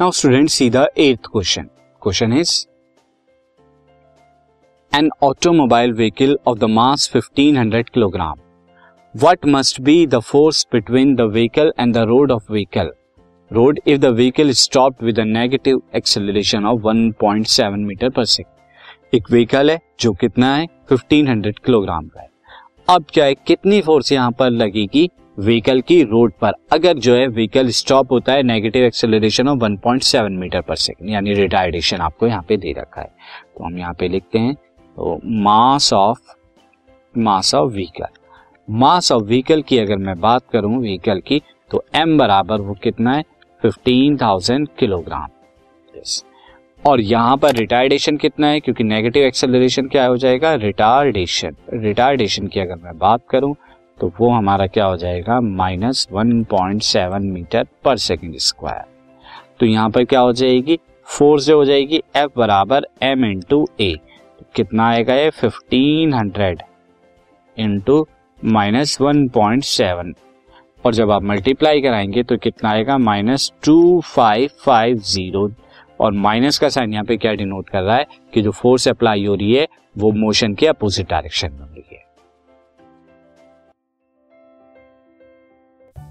Now student see the question is an automobile vehicle of the mass 1500 kilogram what must be the force between the vehicle and the road of vehicle road if the vehicle stop विदेटिव a of one point seven metre per second एक vehicle है जो कितना है? 1500 kilogram का है। अब क्या है? कितनी फोर्स यहाँ पर लगेगी? व्हीकल की रोड पर। अगर जो है व्हीकल स्टॉप होता है negative acceleration of 1.7 metre per second यानी रिटायर्डेशन आपको यहाँ पे दे रखा है। तो हम यहाँ पे लिखते हैं तो mass of mass of vehicle mass of vehicle की अगर मैं बात करूँ व्हीकल की तो एम बराबर वो कितना है? फिफ्टीन थाउज़ेंड किलोग्राम और यहाँ पर रिटार्डेशन कितना है? क्योंकि नेगेटिव एक्सेलरेशन क्या हो जाएगा? रिटार्डेशन रिटार्डेशन की अगर मैं बात करूँ तो वो हमारा क्या हो जाएगा? Minus one point seven metre per second square. तो यहाँ पर क्या हो जाएगी? फोर्स जो हो जाएगी एफ़ बराबर एम इंटू ए कितना आएगा ये? Fifteen hundred into minus one point seven. और जब आप मल्टीप्लाई कराएँगे तो कितना आएगा? Minus two five five zero. और माइनस का साइन यहाँ पे क्या डिनोट कर रहा है? कि जो फोर्स अप्लाई हो रही है, वो मोशन के अपोजिट डायरेक्शन में हो रही है।